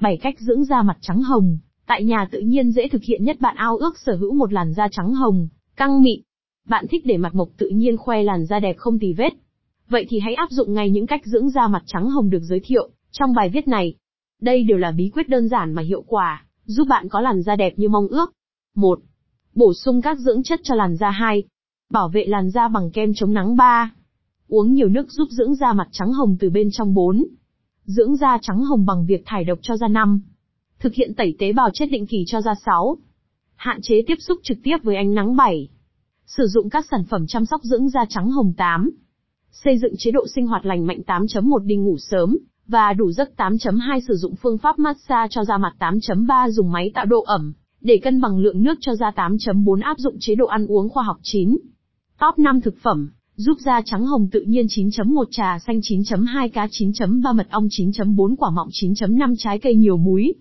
bảy cách dưỡng da mặt trắng hồng. Tại nhà tự nhiên dễ thực hiện nhất bạn ao ước sở hữu một làn da trắng hồng, căng mịn. Bạn thích để mặt mộc tự nhiên khoe làn da đẹp không tì vết. Vậy thì hãy áp dụng ngay những cách dưỡng da mặt trắng hồng được giới thiệu trong bài viết này. Đây đều là bí quyết đơn giản mà hiệu quả, giúp bạn có làn da đẹp như mong ước. 1. Bổ sung các dưỡng chất cho làn da 2. Bảo vệ làn da bằng kem chống nắng 3. Uống nhiều nước giúp dưỡng da mặt trắng hồng từ bên trong 4. Dưỡng da trắng hồng bằng việc thải độc cho da 5. Thực hiện tẩy tế bào chết định kỳ cho da 6. Hạn chế tiếp xúc trực tiếp với ánh nắng 7. Sử dụng các sản phẩm chăm sóc dưỡng da trắng hồng 8. Xây dựng chế độ sinh hoạt lành mạnh 8.1 đi ngủ sớm, và đủ giấc 8.2 sử dụng phương pháp massage cho da mặt 8.3 dùng máy tạo độ ẩm, để cân bằng lượng nước cho da 8.4 áp dụng chế độ ăn uống khoa học 9. Top 5 thực phẩm, giúp da trắng hồng tự nhiên 9.1 trà xanh 9.2 cá 9.3 mật ong 9.4 quả mọng 9.5 trái cây nhiều muối.